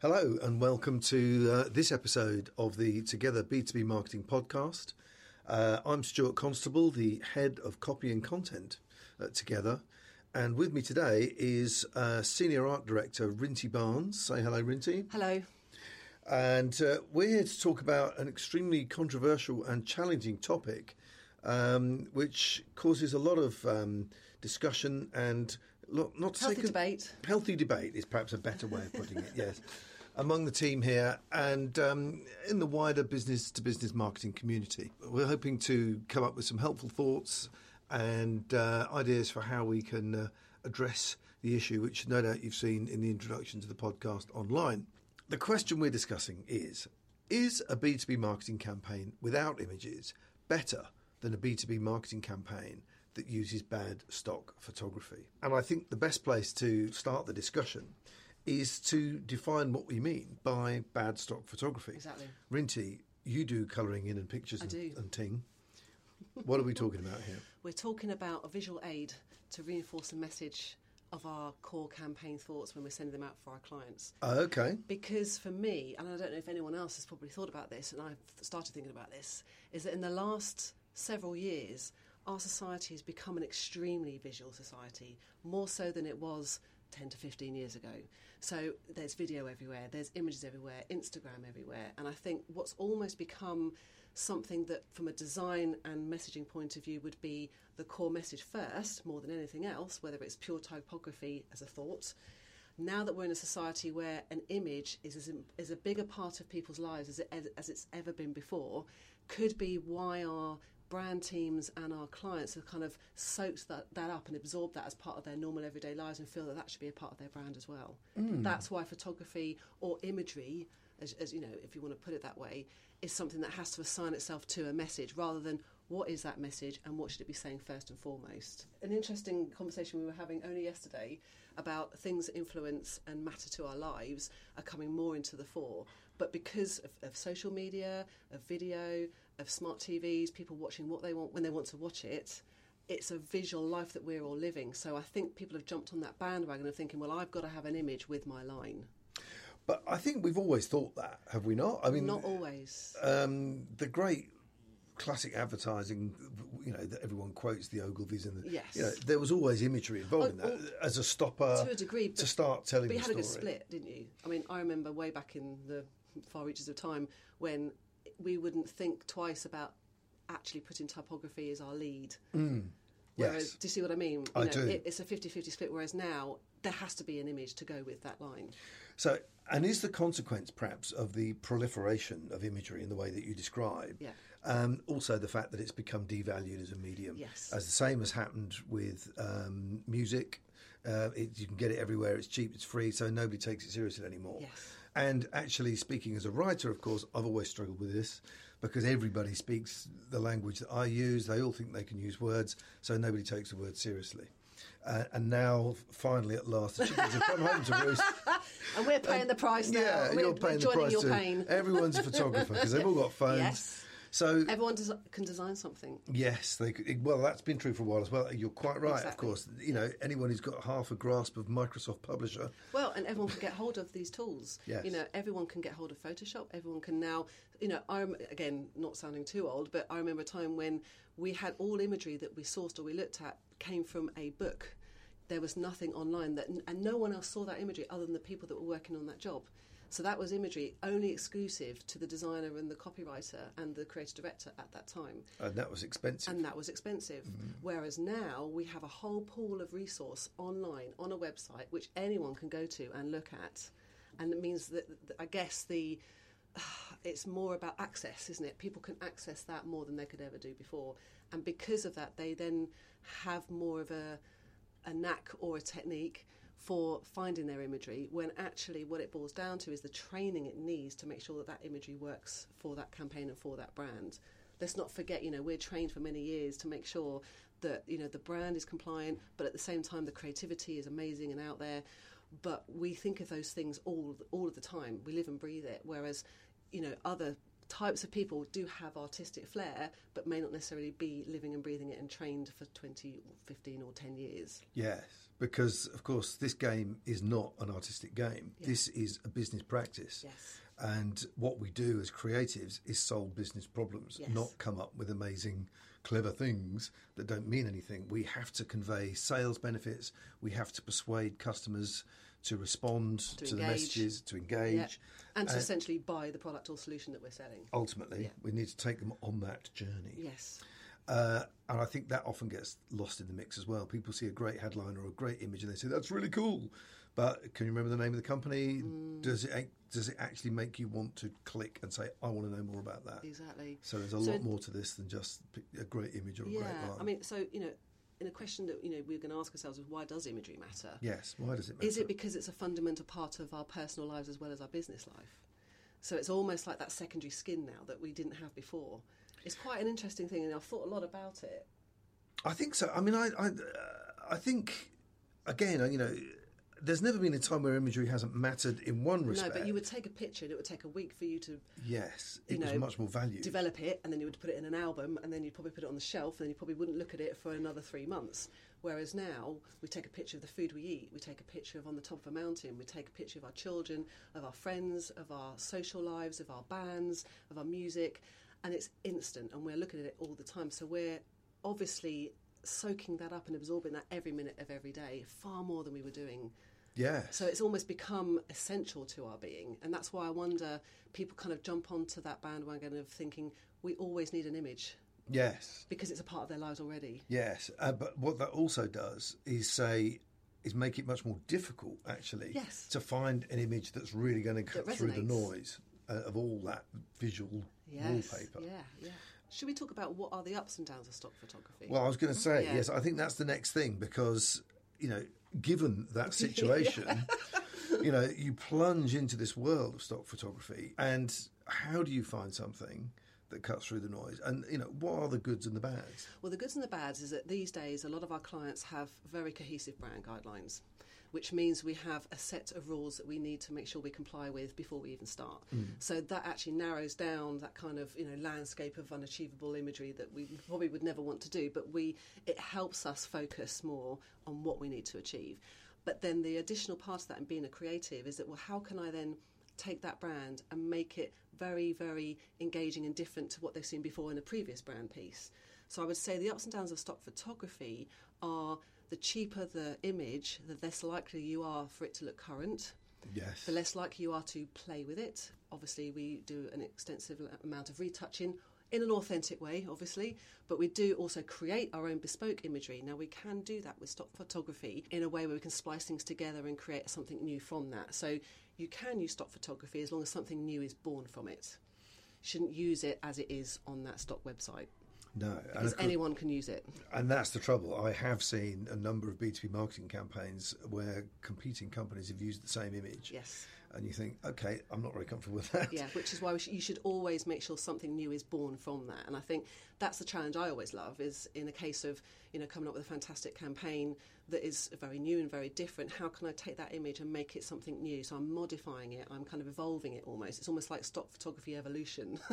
Hello, and welcome to uh, this episode of the Together B2B Marketing Podcast. Uh, I'm Stuart Constable, the head of copy and content at Together. And with me today is uh, Senior Art Director Rinty Barnes. Say hello, Rinty. Hello. And uh, we're here to talk about an extremely controversial and challenging topic, um, which causes a lot of um, discussion and not to Healthy say debate. Healthy debate is perhaps a better way of putting it. Yes, among the team here and um, in the wider business to business marketing community, we're hoping to come up with some helpful thoughts and uh, ideas for how we can uh, address the issue, which no doubt you've seen in the introduction to the podcast online. The question we're discussing is Is a B2B marketing campaign without images better than a B2B marketing campaign that uses bad stock photography? And I think the best place to start the discussion is to define what we mean by bad stock photography. Exactly. Rinty, you do colouring in and pictures I and, do. and ting. What are we talking about here? We're talking about a visual aid to reinforce the message of our core campaign thoughts when we're sending them out for our clients. Oh, okay. Because for me, and I don't know if anyone else has probably thought about this, and I've started thinking about this, is that in the last several years, our society has become an extremely visual society, more so than it was 10 to 15 years ago. So there's video everywhere, there's images everywhere, Instagram everywhere, and I think what's almost become something that, from a design and messaging point of view, would be the core message first, more than anything else, whether it's pure typography as a thought now that we're in a society where an image is as, is a bigger part of people's lives as, it, as it's ever been before, could be why our brand teams and our clients have kind of soaked that, that up and absorbed that as part of their normal everyday lives and feel that that should be a part of their brand as well. Mm. That's why photography or imagery, as, as you know, if you want to put it that way, is something that has to assign itself to a message rather than what is that message and what should it be saying first and foremost. An interesting conversation we were having only yesterday about things that influence and matter to our lives are coming more into the fore. But because of, of social media, of video, of smart TVs, people watching what they want when they want to watch it, it's a visual life that we're all living. So I think people have jumped on that bandwagon of thinking, well, I've got to have an image with my line. But I think we've always thought that, have we not? I mean, Not always. um, the great classic advertising, you know, that everyone quotes the Ogilvies and the, Yes. you know, there was always imagery involved in Oh, that as a stopper to a degree, to start telling But you had a good split, didn't you? I mean, I remember way back in the far reaches of time when we wouldn't think twice about actually putting typography as our lead. Whereas, Yes. do you see what I mean? You I know, do. It, it's a 50-50 split, whereas now there has to be an image to go with that line. So, and is the consequence perhaps of the proliferation of imagery in the way that you describe? Yeah. Um, also, the fact that it's become devalued as a medium. Yes. As the same has happened with um, music. Uh, it, you can get it everywhere. It's cheap. It's free. So nobody takes it seriously anymore. Yes. And actually, speaking as a writer, of course, I've always struggled with this because everybody speaks the language that I use. They all think they can use words, so nobody takes the word seriously. Uh, and now, finally, at last, the chickens have come home to roost. And we're paying the price now. Yeah, we're, you're paying the price your pain. Everyone's a photographer because they've all got phones. Yes. So Everyone des- can design something. yes, they could, well that's been true for a while as well. You're quite right. Of course, you know anyone who's got half a grasp of Microsoft Publisher. Well, and everyone can get hold of these tools. Yes. You know, everyone can get hold of Photoshop. Everyone can now, you know, I'm again not sounding too old, but I remember a time when we had all imagery that we sourced or we looked at came from a book. There was nothing online that, and no one else saw that imagery other than the people that were working on that job. So that was imagery only exclusive to the designer and the copywriter and the creative director at that time And that was expensive. and that was expensive. Mm-hmm. Whereas now we have a whole pool of resource online on a website which anyone can go to and look at, and it means that that I guess the it's more about access, isn't it? People can access that more than they could ever do before, and because of that, they then have more of a a knack or a technique for finding their imagery when actually what it boils down to is the training it needs to make sure that that imagery works for that campaign and for that brand. Let's not forget you know we're trained for many years to make sure that you know the brand is compliant but at the same time the creativity is amazing and out there. But we think of those things all all of the time. We live and breathe it. Whereas you know other types of people do have artistic flair but may not necessarily be living and breathing it and trained for 20 or 15 or 10 years. Yes. Because, of course, this game is not an artistic game. This is a business practice. Yes. And what we do as creatives is solve business problems, Yes. not come up with amazing, clever things that don't mean anything. We have to convey sales benefits. We have to persuade customers to respond to, the messages, to engage. Yeah. And to Uh, essentially buy the product or solution that we're selling. Ultimately, Yeah. we need to take them on that journey. Yes. Uh, and I think that often gets lost in the mix as well. People see a great headline or a great image and they say, that's really cool. But can you remember the name of the company? Mm. Does it does it actually make you want to click and say, I want to know more about that? Exactly. So there's a So- lot more to this than just a great image or a great Yeah. line. I mean, so, you know, in a question that, you know, we're going to ask ourselves is why does imagery matter? yes. Why does it matter? Is it because it's a fundamental part of our personal lives as well as our business life? So it's almost like that secondary skin now that we didn't have before. It's quite an interesting thing, and I've thought a lot about it. I think so. I mean, I, I, I think again, you know, there's never been a time where imagery hasn't mattered in one respect. No, but you would take a picture, and it would take a week for you to yes, you it was know, much more value. develop it, and then you would put it in an album, and then you'd probably put it on the shelf, and then you probably wouldn't look at it for another three months. Whereas now, we take a picture of the food we eat, we take a picture of on the top of a mountain, we take a picture of our children, of our friends, of our social lives, of our bands, of our music, and it's instant, and we're looking at it all the time. So we're obviously soaking that up and absorbing that every minute of every day, far more than we were doing yeah. so it's almost become essential to our being. And that's why I wonder people kind of jump onto that bandwagon of thinking we always need an image yes. because it's a part of their lives already. Yes, uh, but what that also does is say is make it much more difficult, actually, Yes. to find an image that's really going to cut That through the noise uh, of all that visual Yes. wallpaper. Yeah, yeah. Should we talk about what are the ups and downs of stock photography? Well, I was going to say Yeah. yes. I think that's the next thing because you know, given that situation, you know, you plunge into this world of stock photography, and how do you find something? That cuts through the noise, and you know what are the goods and the bads? Well, the goods and the bads is that these days a lot of our clients have very cohesive brand guidelines, which means we have a set of rules that we need to make sure we comply with before we even start. Hmm. So that actually narrows down that kind of you know landscape of unachievable imagery that we probably would never want to do, but we it helps us focus more on what we need to achieve. But then the additional part of that and being a creative is that well, how can I then take that brand and make it very, very engaging and different to what they've seen before in a previous brand piece. So I would say the ups and downs of stock photography are the cheaper the image, the less likely you are for it to look current, Yes, the less likely you are to play with it. Obviously, we do an extensive amount of retouching in an authentic way, obviously, but we do also create our own bespoke imagery. Now, we can do that with stock photography in a way where we can splice things together and create something new from that. So, you can use stock photography as long as something new is born from it. You shouldn't use it as it is on that stock website no, because course- anyone can use it. and that's the trouble. I have seen a number of B two B marketing campaigns where competing companies have used the same image, Yes. and you think, okay, I'm not very comfortable with that. Yeah, which is why you should always make sure something new is born from that. And I think that's the challenge I always love is in a case of you know coming up with a fantastic campaign that is very new and very different. How can I take that image and make it something new? So I'm modifying it. I'm kind of evolving it almost. It's almost like stock photography evolution.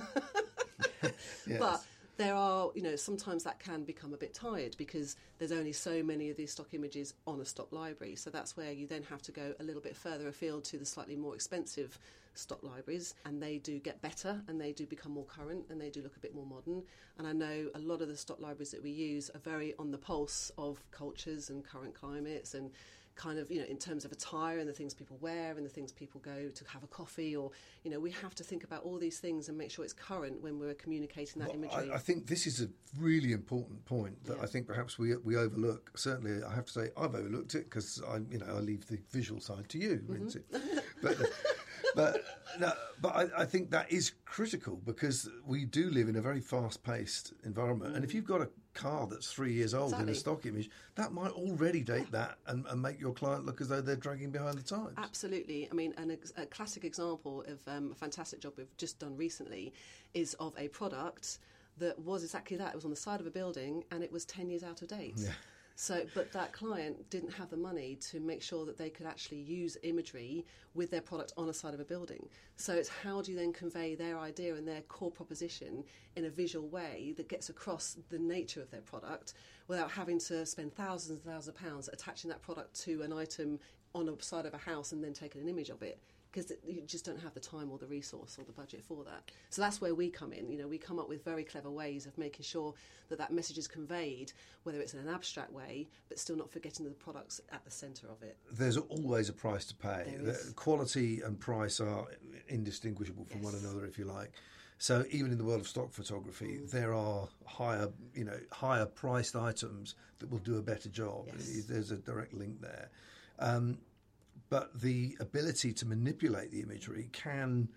Yes. But there are, you know, sometimes that can become a bit tired because there's only so many of these stock images on a stock library. So that's where you then have to go a little bit further afield to the slightly more expensive stock libraries, and they do get better and they do become more current and they do look a bit more modern. And I know a lot of the stock libraries that we use are very on the pulse of cultures and current climates and kind of you know in terms of attire and the things people wear and the things people go to have a coffee or you know we have to think about all these things and make sure it's current when we're communicating that Well, imagery I, I think this is a really important point that Yeah. I think perhaps we we overlook. Certainly, I have to say I've overlooked it because I you know I leave the visual side to you, Mm-hmm. But but no, but I, I think that is critical because we do live in a very fast-paced environment, and if you've got a car that's three years old in Mm. A stock image, that might already date that and, and make your client look as though they're dragging behind the times. Absolutely. I mean, an ex- a classic example of um, a fantastic job we've just done recently is of a product that was exactly that. It was on the side of a building and it was 10 years out of date. Yeah. So, but that client didn't have the money to make sure that they could actually use imagery with their product on a side of a building. So, it's how do you then convey their idea and their core proposition in a visual way that gets across the nature of their product without having to spend thousands and thousands of pounds attaching that product to an item on a side of a house and then taking an image of it because you just don't have the time or the resource or the budget for that. So that's where we come in. You know, we come up with very clever ways of making sure that that message is conveyed, whether it's in an abstract way, but still not forgetting the products at the centre of it. There's always a price to pay. Quality and price are indistinguishable from one another, if you like. So even in the world of stock photography, Mm. there are higher, you know, higher priced items that will do a better job. Yes. There's a direct link there. Um, but the ability to manipulate the imagery can.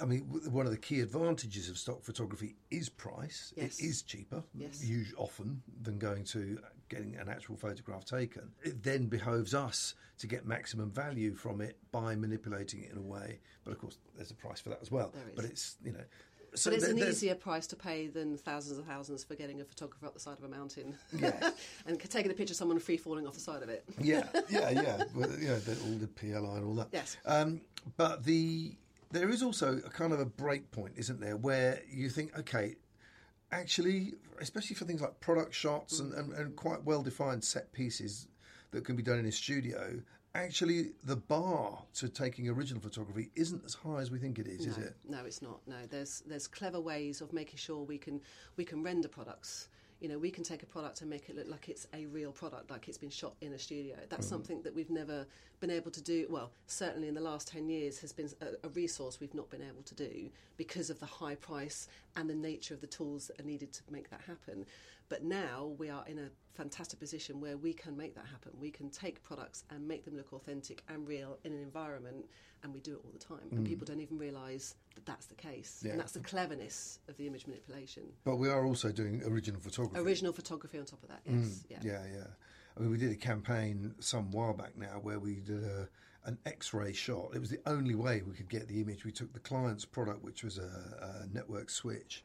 I mean, one of the key advantages of stock photography is price. Yes. It is cheaper, Yes. us- often, than going to getting an actual photograph taken. It then behoves us to get maximum value from it by manipulating it in a way. But of course, there's a price for that as well. But it's you know, so but it's an easier price to pay than thousands of thousands for getting a photographer up the side of a mountain Yes. and taking a picture of someone free falling off the side of it. yeah, yeah, yeah. Well, know, the, all the PLI and all that. Yes. Um, but the there is also a kind of a break point, isn't there, where you think, okay, actually, especially for things like product shots and, and, and quite well defined set pieces that can be done in a studio. Actually, the bar to taking original photography isn't as high as we think it is, is it? No, it's not. No, there's there's clever ways of making sure we can we can render products. You know, we can take a product and make it look like it's a real product, like it's been shot in a studio. That's mm-hmm. something that we've never been able to do. Well, certainly in the last ten years, has been a, a resource we've not been able to do because of the high price and the nature of the tools that are needed to make that happen. But now we are in a fantastic position where we can make that happen. We can take products and make them look authentic and real in an environment, and we do it all the time. And mm. people don't even realise that that's the case. Yeah. And that's the cleverness of the image manipulation. But we are also doing original photography. Original photography on top of that, yes. Mm. yeah. Yeah, yeah. I mean, we did a campaign some while back now where we did a, an X-ray shot. It was the only way we could get the image. We took the client's product, which was a, a network switch,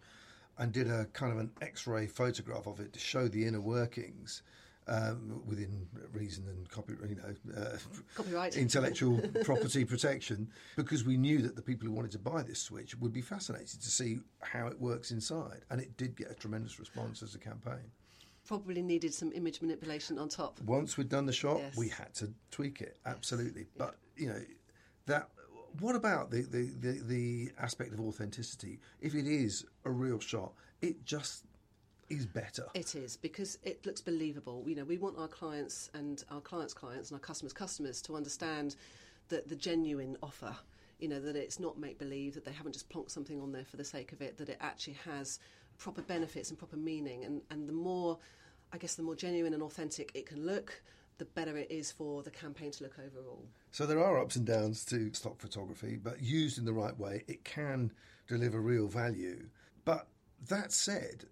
and did a kind of an X-ray photograph of it to show the inner workings. Um, within reason and copy, you know, uh, Copyright. intellectual property protection, because we knew that the people who wanted to buy this switch would be fascinated to see how it works inside, and it did get a tremendous response as a campaign. Probably needed some image manipulation on top. Once we'd done the shot, Yes. we had to tweak it absolutely. But you know that. What about the, the, the, the aspect of authenticity? If it is a real shot, it just is better. It is because it looks believable. You know, we want our clients and our clients' clients and our customers' customers to understand that the genuine offer. You know that it's not make believe that they haven't just plonked something on there for the sake of it. That it actually has proper benefits and proper meaning. And and the more, I guess, the more genuine and authentic it can look, the better it is for the campaign to look overall. So there are ups and downs to stock photography, but used in the right way, it can deliver real value. But that said,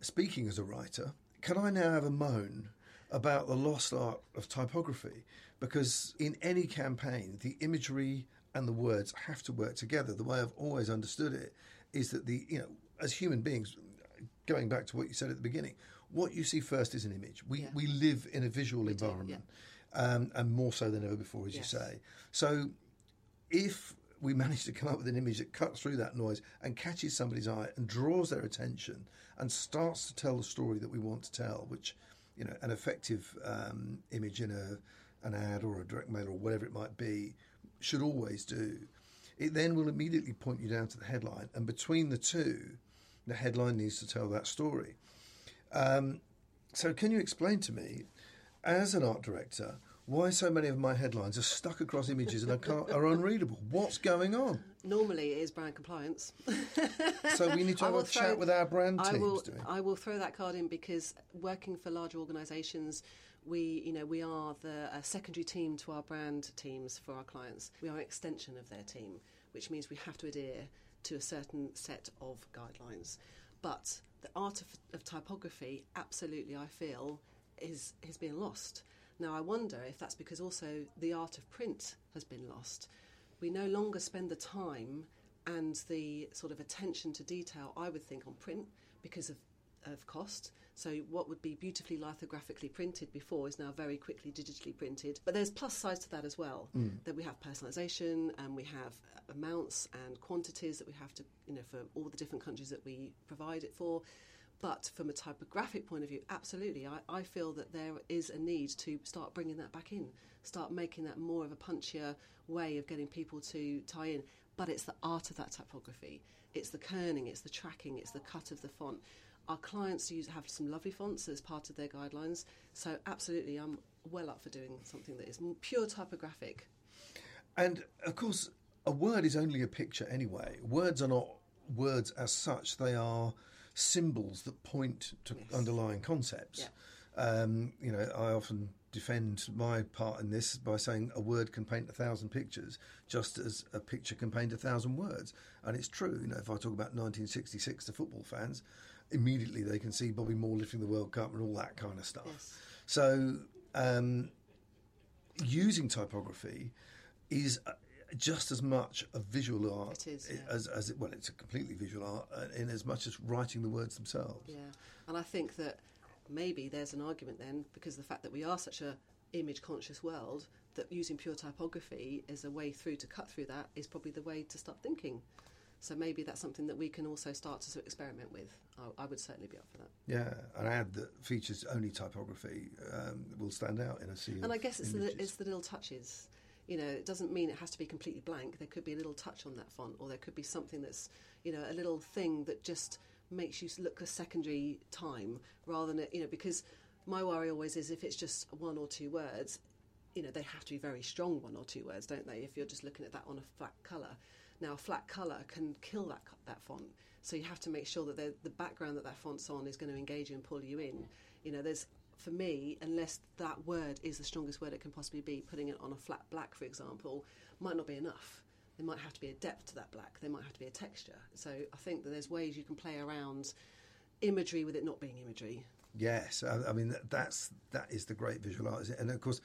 speaking as a writer, can I now have a moan about the lost art of typography? Because in any campaign, the imagery and the words have to work together. The way I've always understood it is that the you know, as human beings, going back to what you said at the beginning, what you see first is an image. We Yeah. we live in a visual do, environment, um, and more so than ever before, as Yes. you say. So if we manage to come up with an image that cuts through that noise and catches somebody's eye and draws their attention and starts to tell the story that we want to tell, which you know, an effective um, image in a an ad or a direct mail or whatever it might be should always do. It then will immediately point you down to the headline, and between the two, the headline needs to tell that story. Um, so, can you explain to me, as an art director, why so many of my headlines are stuck across images and are, are unreadable? What's going on? Normally, it is brand compliance. So we need to have a will chat throw- with our brand I teams. will. I will throw that card in because working for larger organisations, we, you know, we are the uh, secondary team to our brand teams for our clients. We are an extension of their team, which means we have to adhere to a certain set of guidelines. But the art of, of typography, absolutely, I feel, is is being lost. Now, I wonder if that's because also the art of print has been lost. We no longer spend the time and the sort of attention to detail, I would think, on print because of of cost. So what would be beautifully lithographically printed before is now very quickly digitally printed. But there's plus sides to that as well. Mm. That we have personalisation and we have amounts and quantities that we have to, you know, for all the different countries that we provide it for. But from a typographic point of view, absolutely, I, I feel that there is a need to start bringing that back in, start making that more of a punchier way of getting people to tie in. But it's the art of that typography. It's the kerning, it's the tracking, it's the cut of the font. Our clients use have some lovely fonts as part of their guidelines. So absolutely, I'm well up for doing something that is pure typographic. And of course, a word is only a picture anyway. Words are not words as such, they are symbols that point to Yes. underlying concepts. Yeah. Um, you know, I often defend my part in this by saying a word can paint a thousand pictures, just as a picture can paint a thousand words. And it's true. You know, if I talk about 1966 to football fans, immediately they can see Bobby Moore lifting the World Cup and all that kind of stuff. Yes. So, um, using typography is uh, just as much a visual art It is, yeah. as, as it, well, it's a completely visual art uh, in as much as writing the words themselves. Yeah, and I think that maybe there's an argument then because of the fact that we are such a image conscious world that using pure typography as a way through to cut through that is probably the way to start thinking. So maybe that's something that we can also start to sort of experiment with. I, I would certainly be up for that. Yeah, an ad that features only typography um, will stand out in a sea And I guess it's the, it's the little touches. You know, it doesn't mean it has to be completely blank. There could be a little touch on that font, or there could be something that's, you know, a little thing that just makes you look a secondary time rather than, it- you know, because my worry always is if it's just one or two words, you know, they have to be very strong one or two words, don't they? If you're just looking at that on a flat colour. Now, flat colour can kill that that font. So you have to make sure that the, background that that font's on is going to engage you and pull you in. You know, there's for me, unless that word is the strongest word it can possibly be, putting it on a flat black, for example, might not be enough. There might have to be a depth to that black. There might have to be a texture. So I think that there's ways you can play around imagery with it not being imagery. Yes, I, I mean that's that is the great visual art, and of course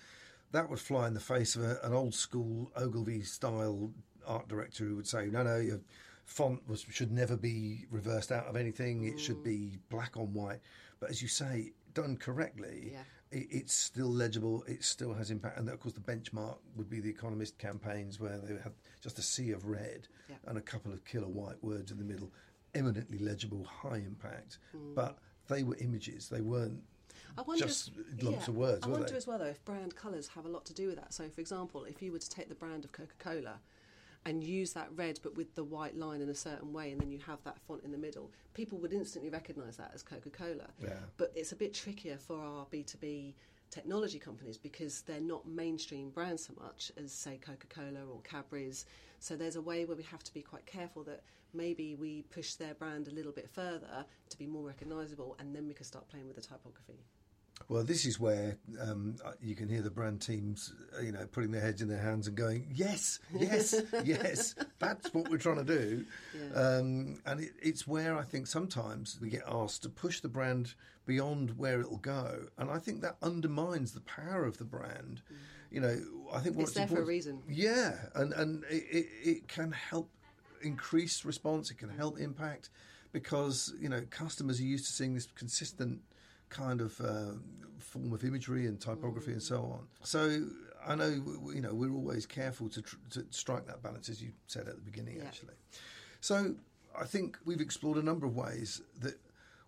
that would fly in the face of a, an old school Ogilvy style art director who would say, "No, no, your font was, should never be reversed out of anything. It should be mm. black on white." But as you say, done correctly, Yeah. it, it's still legible. It still has impact, and of course the benchmark would be the Economist campaigns where they had just a sea of red Yeah. and a couple of killer white words in the middle, eminently legible, high impact, mm. but they were images. They weren't I wonder just if, lumps yeah, of words, I wonder they? as well though if brand colours have a lot to do with that. So, for example, if you were to take the brand of Coca Cola and use that red but with the white line in a certain way, and then you have that font in the middle, people would instantly recognise that as Coca Cola. Yeah. But it's a bit trickier for our B two B technology companies because they're not mainstream brands so much as say Coca-Cola or Cadbury's so there's a way where we have to be quite careful that maybe we push their brand a little bit further to be more recognisable and then we can start playing with the typography Well, this is where um, uh, you can hear the brand teams, uh, you know, putting their heads in their hands and going, "Yes, yes, yes, that's what we're trying to do." Yeah. Um, and it, it's where I think sometimes we get asked to push the brand beyond where it'll go, and I think that undermines the power of the brand. You know, I think what's Mm. It's there for a reason. Yeah, and and it, it, it can help increase response. It can help impact because you know customers are used to seeing this consistent kind of uh, form of imagery and typography and so on. So I know you know we're always careful to, tr- to strike that balance, as you said at the beginning, Yeah. actually. So I think we've explored a number of ways that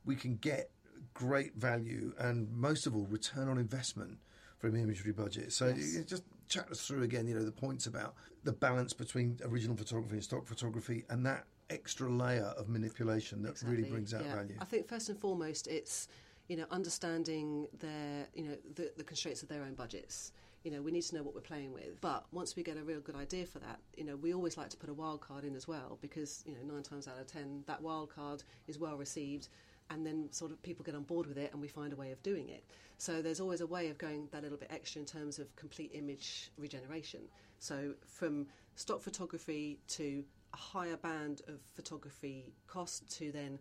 we can get great value and most of all return on investment from imagery budget. So Yes. just chat us through again, you know, the points about the balance between original photography and stock photography and that extra layer of manipulation that really brings out yeah. value. I think first and foremost, it's you know understanding their you know the, the constraints of their own budgets. You know, we need to know what we're playing with. But once we get a real good idea for that, you know, we always like to put a wild card in as well because you know nine times out of ten that wild card is well received, and then sort of people get on board with it, and we find a way of doing it. So there's always a way of going that little bit extra in terms of complete image regeneration. So from stock photography to a higher band of photography cost to then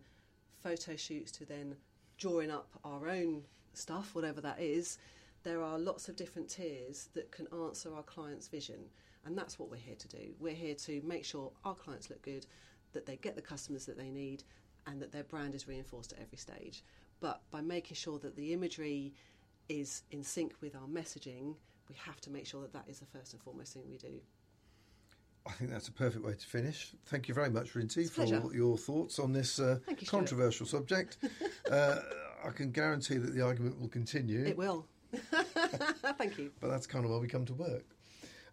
photo shoots to then drawing up our own stuff, whatever that is, there are lots of different tiers that can answer our client's vision. And that's what we're here to do. We're here to make sure our clients look good, that they get the customers that they need, and that their brand is reinforced at every stage. But by making sure that the imagery is in sync with our messaging, we have to make sure that that is the first and foremost thing we do. I think that's a perfect way to finish. Thank you very much, Rinty, for your thoughts on this uh, you, Stuart. controversial subject. uh, I can guarantee that the argument will continue, It will. Thank you. but that's kind of why we come to work.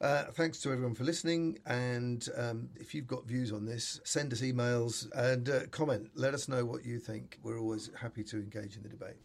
Uh, thanks to everyone for listening, and um, if you've got views on this, send us emails and uh, comment. Let us know what you think. We're always happy to engage in the debate.